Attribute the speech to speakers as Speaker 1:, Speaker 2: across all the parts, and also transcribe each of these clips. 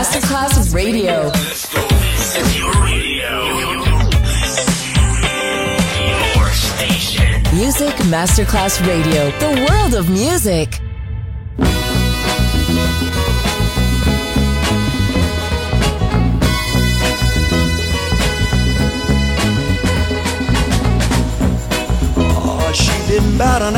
Speaker 1: Masterclass Radio. Music Masterclass Radio, the world of music.
Speaker 2: Oh, she didn't bat an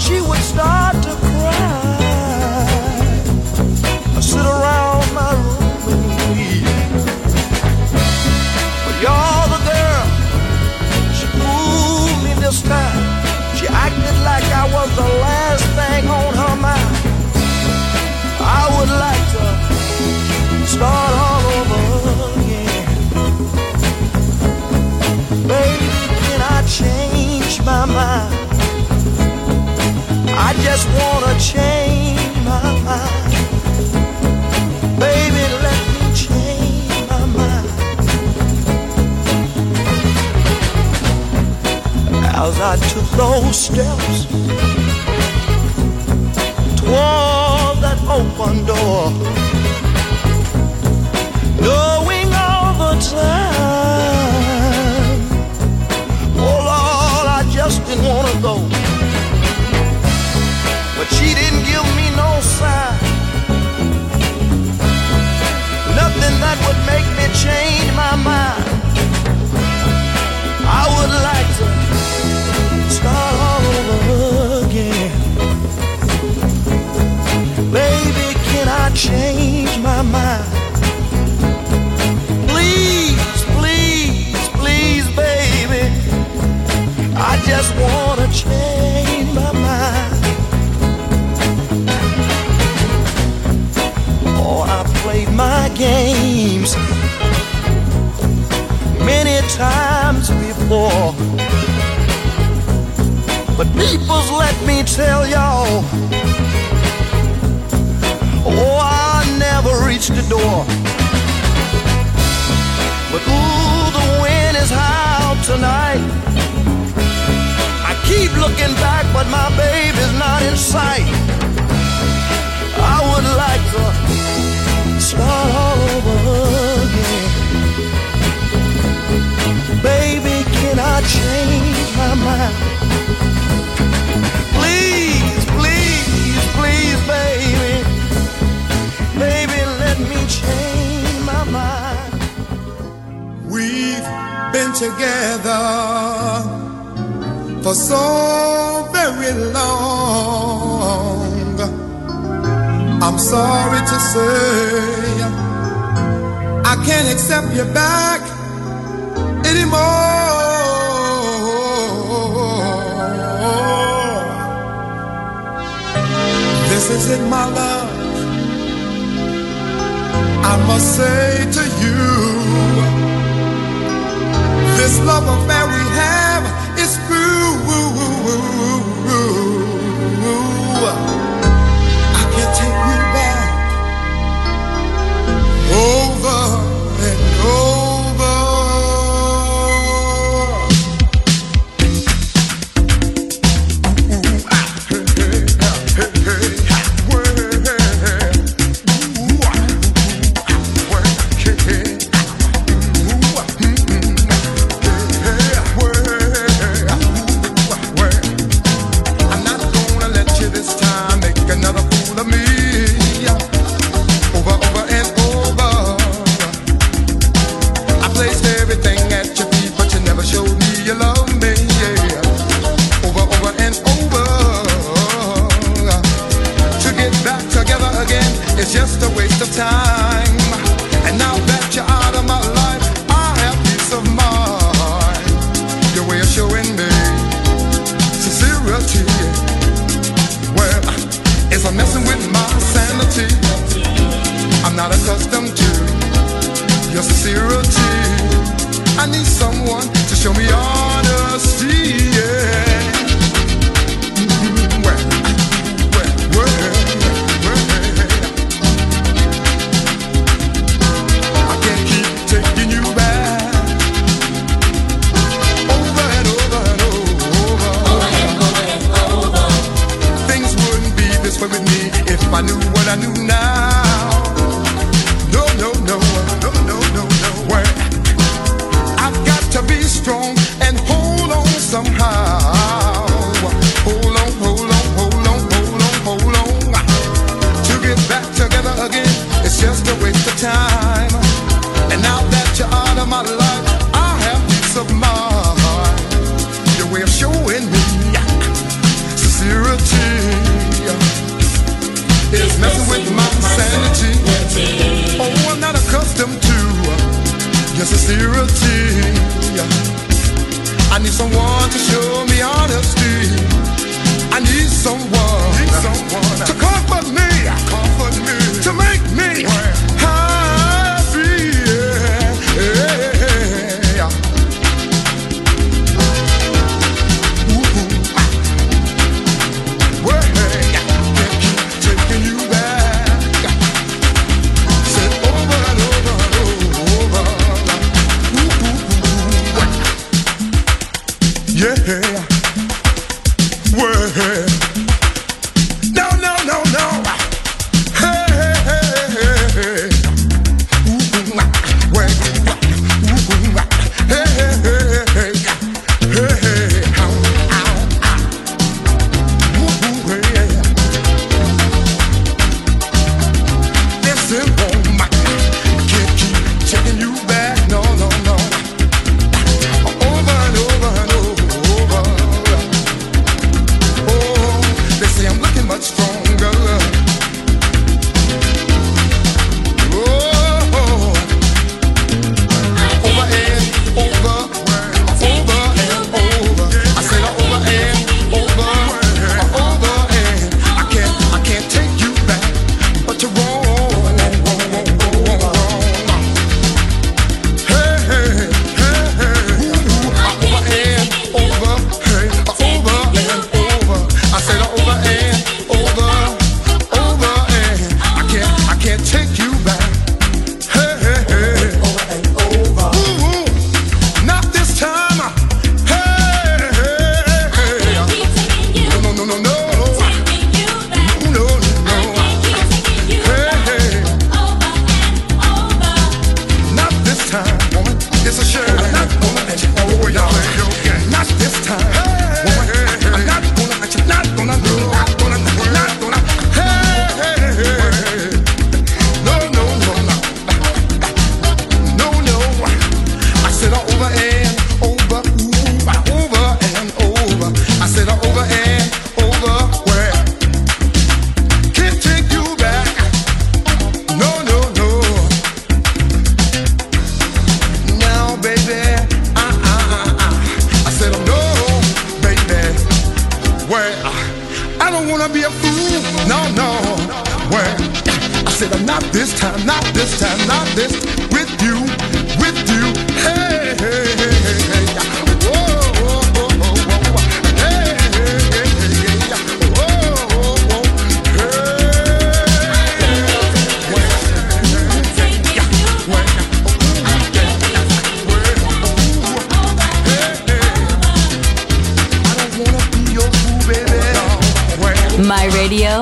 Speaker 2: she would start to cry. I sit around my room and weep. But you're the girl, she fooled me this time. She acted like I was the last thing on her mind. I would like to start all over again. Baby, can I change my mind? just wanna change my mind. Baby, let me change my mind. As I took those steps toward that open door, knowing all the time, oh Lord, I just didn't wanna go but she didn't give me no I
Speaker 3: must say to you, this love affair.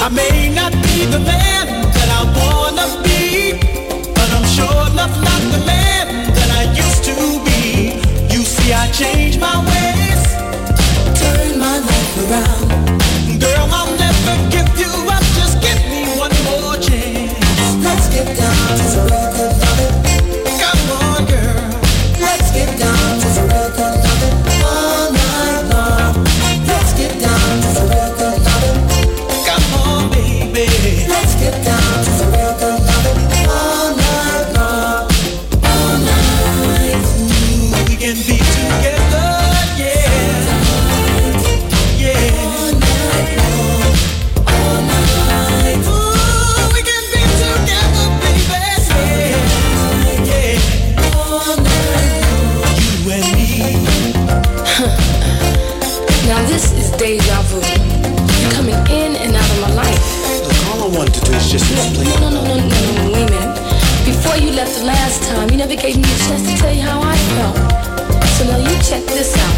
Speaker 4: I
Speaker 2: may not be the man that I wanna be, but I'm sure enough not the man that I used to be. You see, I changed my ways, my life around. Girl, I'll never give you up. Just give me one more chance. Let's get down to the
Speaker 5: of left the last time. You never gave me a chance to tell you how I felt. So now you check this out.